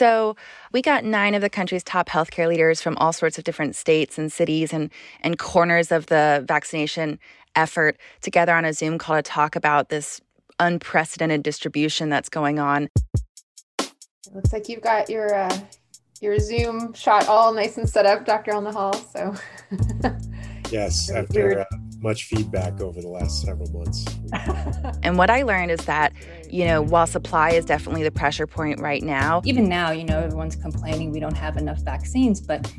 So we got nine of the country's top healthcare leaders from all sorts of different states and cities and, and corners of the vaccination effort together on a Zoom call to talk about this unprecedented distribution that's going on. It looks like you've got your uh, your Zoom shot all nice and set up, Dr. Elnahal. So yes, after uh, much feedback over the last several months. and what I learned is that, you know, while supply is definitely the pressure point right now, even now, you know, everyone's complaining we don't have enough vaccines, but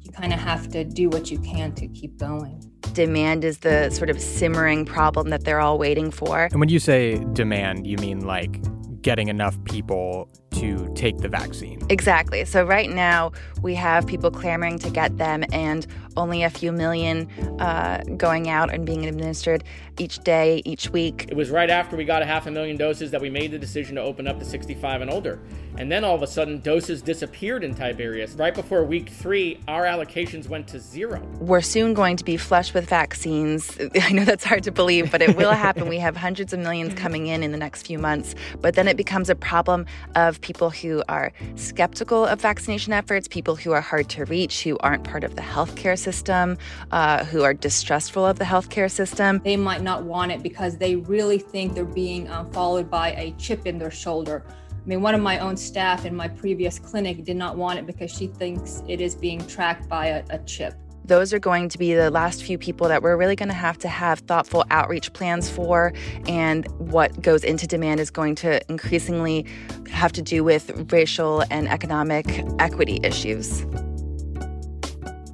you kind of have to do what you can to keep going. Demand is the sort of simmering problem that they're all waiting for. And when you say demand, you mean like getting enough people to take the vaccine. Exactly. So, right now, we have people clamoring to get them, and only a few million uh, going out and being administered each day, each week. It was right after we got a half a million doses that we made the decision to open up to 65 and older. And then all of a sudden, doses disappeared in Tiberias. Right before week three, our allocations went to zero. We're soon going to be flush with vaccines. I know that's hard to believe, but it will happen. we have hundreds of millions coming in in the next few months. But then it becomes a problem of people who are skeptical of vaccination efforts, people who are hard to reach, who aren't part of the healthcare system, uh, who are distrustful of the healthcare system. They might not want it because they really think they're being uh, followed by a chip in their shoulder. I mean, one of my own staff in my previous clinic did not want it because she thinks it is being tracked by a, a chip those are going to be the last few people that we're really going to have to have thoughtful outreach plans for. And what goes into demand is going to increasingly have to do with racial and economic equity issues.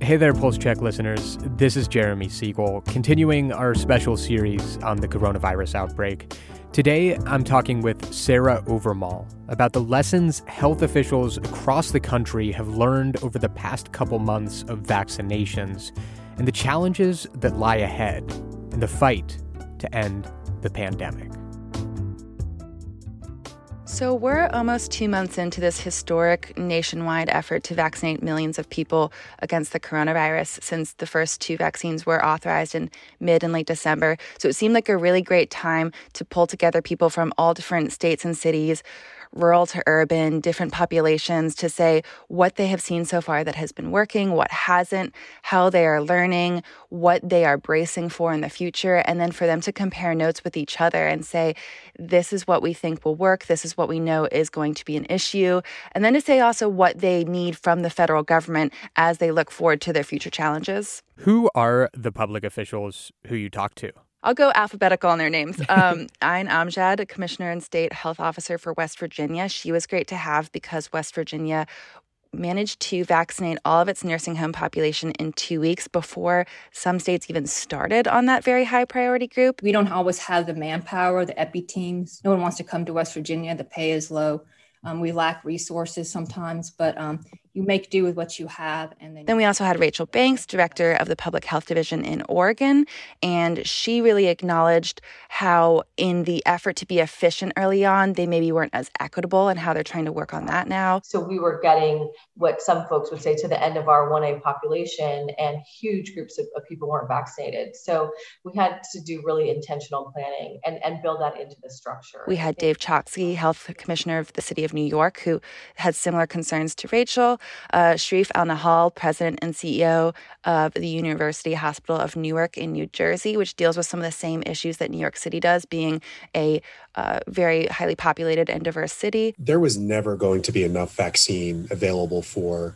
Hey there, Pulse Check listeners. This is Jeremy Siegel, continuing our special series on the coronavirus outbreak. Today, I'm talking with Sarah Owermohle about the lessons health officials across the country have learned over the past couple months of vaccinations and the challenges that lie ahead in the fight to end the pandemic. So, we're almost two months into this historic nationwide effort to vaccinate millions of people against the coronavirus since the first two vaccines were authorized in mid and late December. So, it seemed like a really great time to pull together people from all different states and cities rural to urban, different populations to say what they have seen so far that has been working, what hasn't, how they are learning, what they are bracing for in the future, and then for them to compare notes with each other and say, this is what we think will work, this is what we know is going to be an issue, and then to say also what they need from the federal government as they look forward to their future challenges. Who are the public officials who you talk to? I'll go alphabetical on their names. Um, Ayne Amjad, Commissioner and State Health Officer for West Virginia. She was great to have because West Virginia managed to vaccinate all of its nursing home population in two weeks before some states even started on that very high priority group. We don't always have the manpower, the epi teams. No one wants to come to West Virginia. The pay is low. Um, we lack resources sometimes, but um, you make do with what you have. And then, then we also had Rachel Banks, director of the Public Health Division in Oregon, and she really acknowledged how, in the effort to be efficient early on, they maybe weren't as equitable and how they're trying to work on that now. So we were getting what some folks would say to the end of our 1A population, and huge groups of, of people weren't vaccinated. So we had to do really intentional planning and, and build that into the structure. We had Dave Chokshi, Health Commissioner of the City of New York, who had similar concerns to Rachel uh, Shereef Elnahal, president and CEO of the University Hospital of Newark in New Jersey, which deals with some of the same issues that New York City does, being a uh, very highly populated and diverse city. There was never going to be enough vaccine available for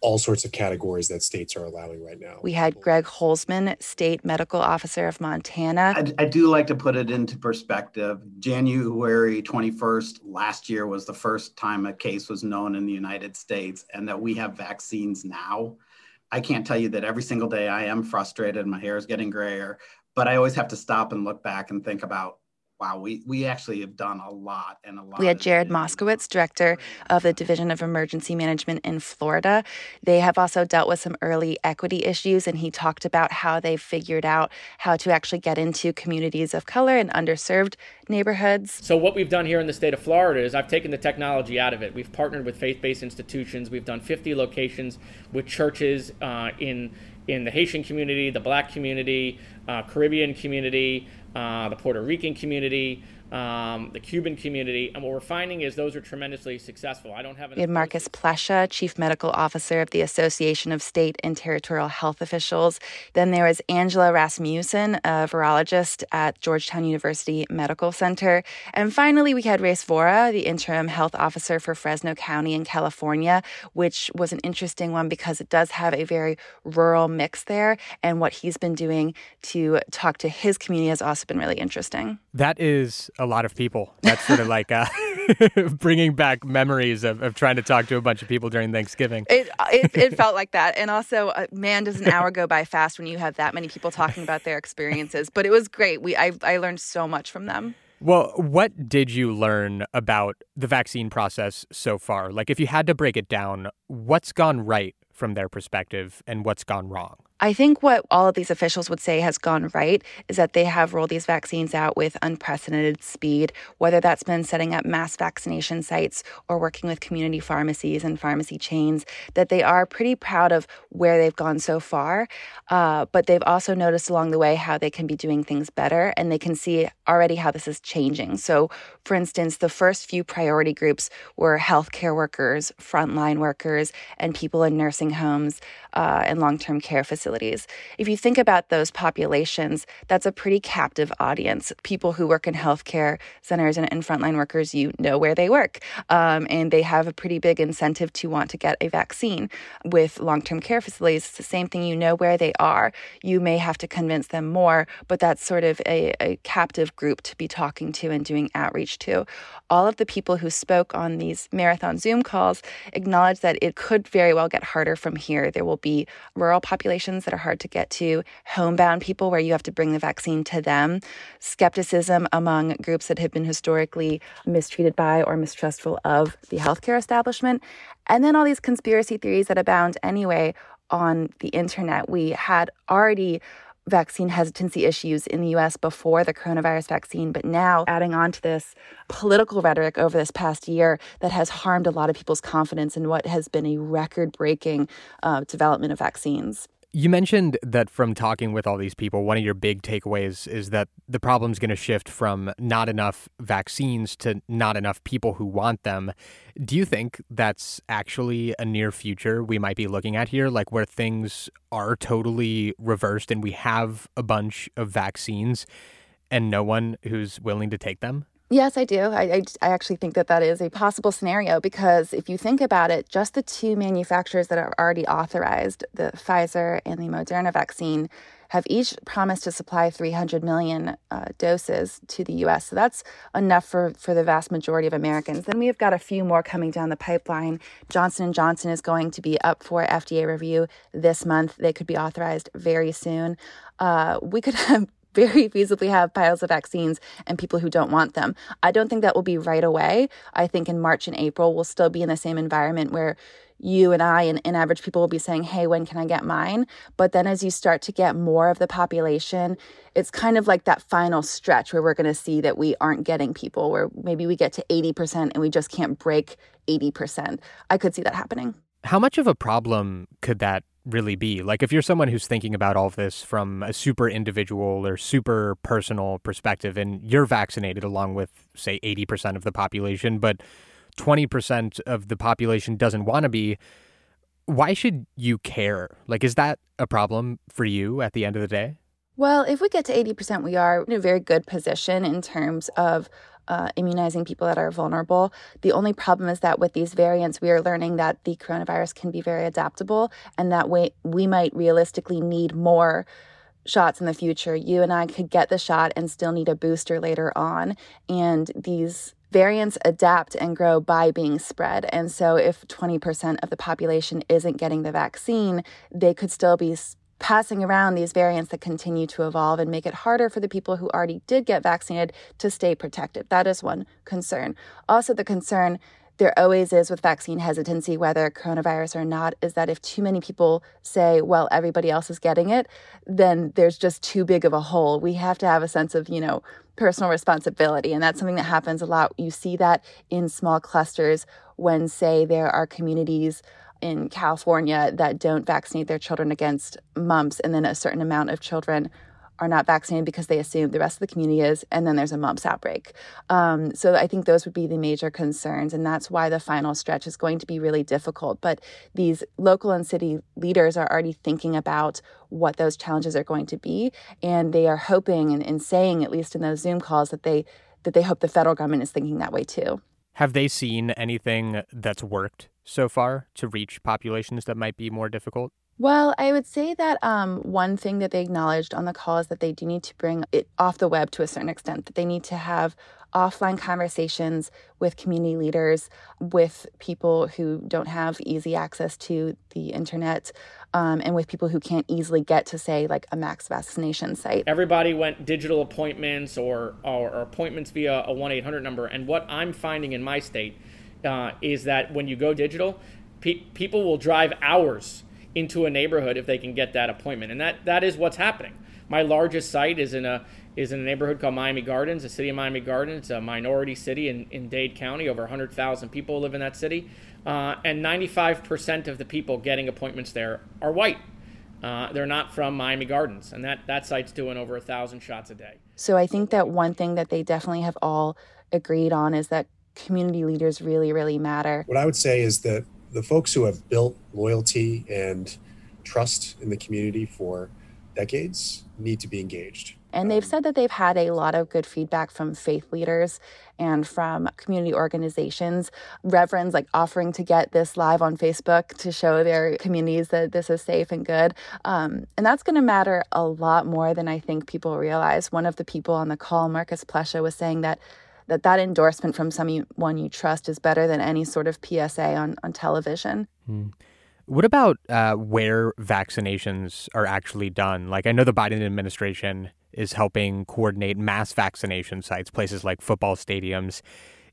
all sorts of categories that states are allowing right now. We had Greg Holzman, state medical officer of Montana. I, I, do like to put it into perspective. January 21st last year was the first time a case was known in the United States, and that we have vaccines now. I can't tell you that every single day I am frustrated, and my hair is getting grayer, but I always have to stop and look back and think about wow, we, we actually have done a lot and a lot. We had Jared Moskowitz, director of the Division of Emergency Management in Florida. They have also dealt with some early equity issues, and he talked about how they've figured out how to actually get into communities of color and underserved neighborhoods. So, what we've done here in the state of Florida is I've taken the technology out of it. We've partnered with faith based institutions, we've done 50 locations with churches uh, in in the Haitian community, the black community, uh, Caribbean community, uh, the Puerto Rican community, um, the Cuban community. And what we're finding is those are tremendously successful. I don't have. We had Marcus Plescia, Chief Medical Officer of the Association of State and Territorial Health Officials. Then there was Angela Rasmussen, a virologist at Georgetown University Medical Center. And finally, we had Rais Vohra, the interim health officer for Fresno County in California, which was an interesting one because it does have a very rural mix there. And what he's been doing to talk to his community has also been really interesting. That is a lot of people. That's sort of like uh, bringing back memories of, of trying to talk to a bunch of people during Thanksgiving. It, it, it felt like that. And also, uh, man, does an hour go by fast when you have that many people talking about their experiences. But it was great. We I, I learned so much from them. Well, what did you learn about the vaccine process so far? Like, if you had to break it down, what's gone right from their perspective and what's gone wrong? I think what all of these officials would say has gone right is that they have rolled these vaccines out with unprecedented speed, whether that's been setting up mass vaccination sites or working with community pharmacies and pharmacy chains, that they are pretty proud of where they've gone so far. Uh, but they've also noticed along the way how they can be doing things better and they can see already how this is changing. So, for instance, the first few priority groups were healthcare workers, frontline workers, and people in nursing homes uh, and long term care facilities. If you think about those populations, that's a pretty captive audience. People who work in healthcare centers and, and frontline workers, you know where they work, um, and they have a pretty big incentive to want to get a vaccine. With long term care facilities, it's the same thing. You know where they are. You may have to convince them more, but that's sort of a, a captive group to be talking to and doing outreach to. All of the people who spoke on these marathon Zoom calls acknowledge that it could very well get harder from here. There will be rural that are hard to get to, homebound people where you have to bring the vaccine to them, skepticism among groups that have been historically mistreated by or mistrustful of the healthcare establishment, and then all these conspiracy theories that abound anyway on the internet. We had already vaccine hesitancy issues in the US before the coronavirus vaccine, but now adding on to this political rhetoric over this past year that has harmed a lot of people's confidence in what has been a record breaking uh, development of vaccines. You mentioned that from talking with all these people, one of your big takeaways is that the problem's going to shift from not enough vaccines to not enough people who want them. Do you think that's actually a near future we might be looking at here, like where things are totally reversed and we have a bunch of vaccines and no one who's willing to take them? Yes, I do. I, I, I, actually think that that is a possible scenario because if you think about it, just the two manufacturers that are already authorized, the Pfizer and the Moderna vaccine, have each promised to supply 300 million uh, doses to the US. So that's enough for, for the vast majority of Americans. Then we've got a few more coming down the pipeline. Johnson & Johnson is going to be up for FDA review this month. They could be authorized very soon. Uh, we could have very feasibly have piles of vaccines and people who don't want them. I don't think that will be right away. I think in March and April, we'll still be in the same environment where you and I and, and average people will be saying, Hey, when can I get mine? But then as you start to get more of the population, it's kind of like that final stretch where we're going to see that we aren't getting people, where maybe we get to 80% and we just can't break 80%. I could see that happening. How much of a problem could that really be? Like, if you're someone who's thinking about all of this from a super individual or super personal perspective, and you're vaccinated along with, say, 80% of the population, but 20% of the population doesn't want to be, why should you care? Like, is that a problem for you at the end of the day? Well, if we get to 80%, we are in a very good position in terms of uh, immunizing people that are vulnerable. The only problem is that with these variants, we are learning that the coronavirus can be very adaptable and that way we might realistically need more shots in the future. You and I could get the shot and still need a booster later on. And these variants adapt and grow by being spread. And so, if 20% of the population isn't getting the vaccine, they could still be passing around these variants that continue to evolve and make it harder for the people who already did get vaccinated to stay protected. That is one concern. Also, the concern there always is with vaccine hesitancy, whether coronavirus or not, is that if too many people say, well, everybody else is getting it, then there's just too big of a hole. We have to have a sense of, you know, personal responsibility. And that's something that happens a lot. You see that in small clusters when, say, there are communities in California that don't vaccinate their children against mumps, and then a certain amount of children are not vaccinated because they assume the rest of the community is, and then there's a mumps outbreak. Um, so I think those would be the major concerns, and that's why the final stretch is going to be really difficult. But these local and city leaders are already thinking about what those challenges are going to be, and they are hoping and, and saying, at least in those Zoom calls, that they that they hope the federal government is thinking that way too. Have they seen anything that's worked so far to reach populations that might be more difficult? Well, I would say that um, one thing that they acknowledged on the call is that they do need to bring it off the web to a certain extent, that they need to have offline conversations with community leaders, with people who don't have easy access to the internet, um, and with people who can't easily get to, say, like a max vaccination site. Everybody went digital appointments or, or, or appointments via a 1 800 number. And what I'm finding in my state uh, is that when you go digital, pe- people will drive hours into a neighborhood if they can get that appointment. And that, that is what's happening. My largest site is in a is in a neighborhood called Miami Gardens, the city of Miami Gardens. It's a minority city in, in Dade County. Over 100,000 people live in that city. Uh, and 95% of the people getting appointments there are white. Uh, they're not from Miami Gardens. And that, that site's doing over a 1,000 shots a day. So I think that one thing that they definitely have all agreed on is that community leaders really, really matter. What I would say is that the folks who have built loyalty and trust in the community for decades need to be engaged. And they've said that they've had a lot of good feedback from faith leaders and from community organizations, reverends like offering to get this live on Facebook to show their communities that this is safe and good. Um, and that's going to matter a lot more than I think people realize. One of the people on the call, Marcus Plescia, was saying that that that endorsement from someone you trust is better than any sort of PSA on, on television. Hmm. What about uh, where vaccinations are actually done? Like, I know the Biden administration is helping coordinate mass vaccination sites, places like football stadiums.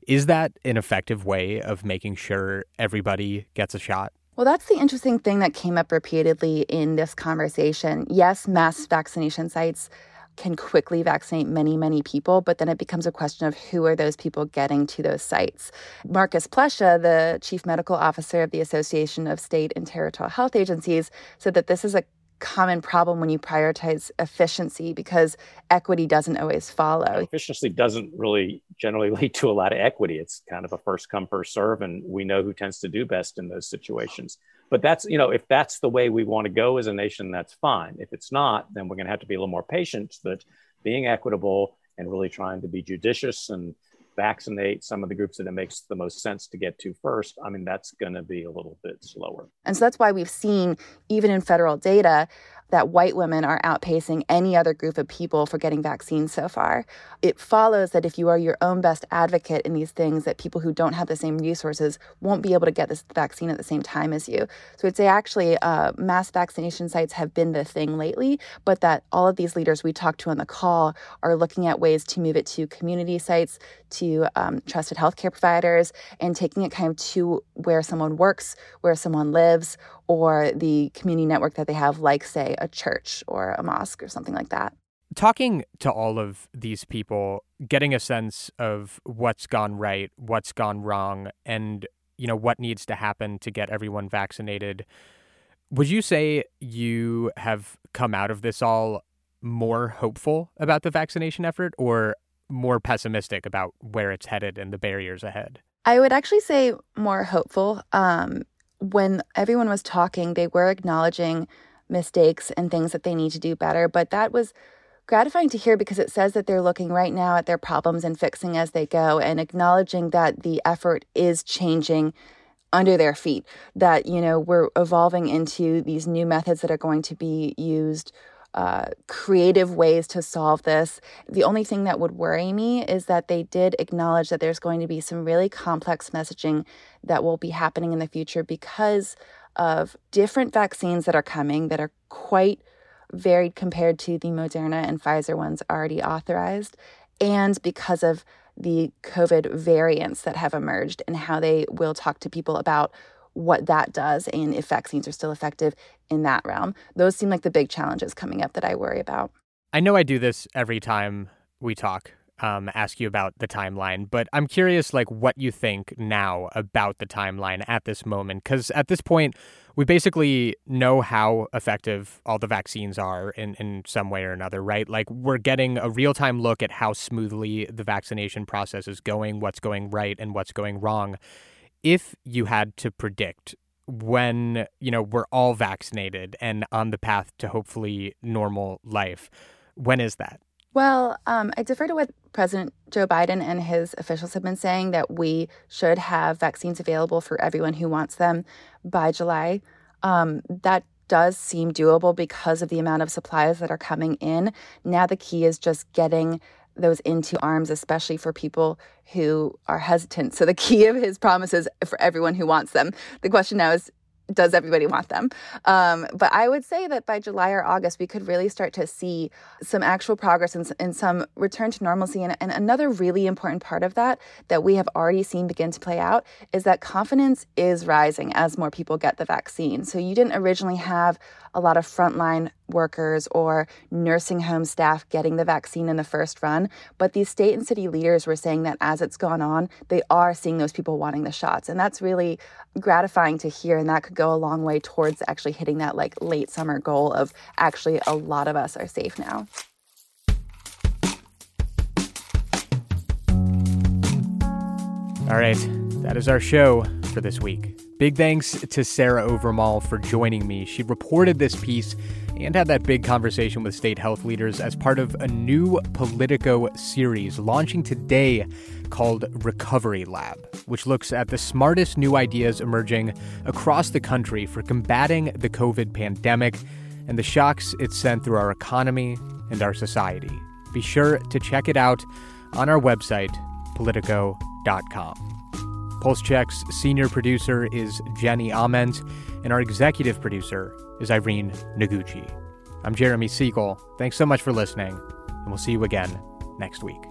Is that an effective way of making sure everybody gets a shot? Well, that's the interesting thing that came up repeatedly in this conversation. Yes, mass vaccination sites can quickly vaccinate many, many people, but then it becomes a question of who are those people getting to those sites. Marcus Plescia, the chief medical officer of the Association of State and Territorial Health Agencies, said that this is a common problem when you prioritize efficiency because equity doesn't always follow. Efficiency doesn't really generally lead to a lot of equity. It's kind of a first come, first serve, and we know who tends to do best in those situations but that's you know if that's the way we want to go as a nation that's fine. If it's not then we're going to have to be a little more patient but being equitable and really trying to be judicious and vaccinate some of the groups that it makes the most sense to get to first i mean that's going to be a little bit slower. And so that's why we've seen even in federal data that white women are outpacing any other group of people for getting vaccines so far. It follows that if you are your own best advocate in these things, that people who don't have the same resources won't be able to get this vaccine at the same time as you. So I'd say actually uh, mass vaccination sites have been the thing lately, but that all of these leaders we talked to on the call are looking at ways to move it to community sites, to um, trusted healthcare providers, and taking it kind of to where someone works, where someone lives, or the community network that they have, like, say, a church or a mosque or something like that. Talking to all of these people, getting a sense of what's gone right, what's gone wrong, and you know what needs to happen to get everyone vaccinated. Would you say you have come out of this all more hopeful about the vaccination effort or more pessimistic about where it's headed and the barriers ahead? I would actually say more hopeful. Um, when everyone was talking, they were acknowledging mistakes and things that they need to do better. But that was gratifying to hear because it says that they're looking right now at their problems and fixing as they go and acknowledging that the effort is changing under their feet that you know we're evolving into these new methods that are going to be used uh, creative ways to solve this. The only thing that would worry me is that they did acknowledge that there's going to be some really complex messaging that will be happening in the future because of different vaccines that are coming that are quite varied compared to the Moderna and Pfizer ones already authorized, and because of the COVID variants that have emerged and how they will talk to people about what that does and if vaccines are still effective in that realm. Those seem like the big challenges coming up that I worry about. I know I do this every time we talk um, ask you about the timeline, but I'm curious, like, what you think now about the timeline at this moment, because at this point, we basically know how effective all the vaccines are in, in some way or another, right? Like, we're getting a real time look at how smoothly the vaccination process is going, what's going right, and what's going wrong. If you had to predict when, you know, we're all vaccinated and on the path to hopefully normal life, when is that? Well, um, I defer to what President Joe Biden and his officials have been saying that we should have vaccines available for everyone who wants them by July. Um, that does seem doable because of the amount of supplies that are coming in. Now, the key is just getting those into arms, especially for people who are hesitant. So, the key of his promises for everyone who wants them. The question now is does everybody want them? Um, but I would say that by July or August, we could really start to see some actual progress and, and some return to normalcy. And, and another really important part of that, that we have already seen begin to play out, is that confidence is rising as more people get the vaccine. So you didn't originally have a lot of frontline workers or nursing home staff getting the vaccine in the first run. But these state and city leaders were saying that as it's gone on, they are seeing those people wanting the shots. And that's really gratifying to hear. And that could go a long way towards actually hitting that like late summer goal of actually a lot of us are safe now. All right, that is our show for this week. Big thanks to Sarah Owermohle for joining me. She reported this piece and had that big conversation with state health leaders as part of a new Politico series launching today called Recovery Lab, which looks at the smartest new ideas emerging across the country for combating the COVID pandemic and the shocks it sent through our economy and our society. Be sure to check it out on our website, politico.com. Pulse Check's senior producer is Jenny Ament, and our executive producer is Irene Noguchi. I'm Jeremy Siegel. Thanks so much for listening, and we'll see you again next week.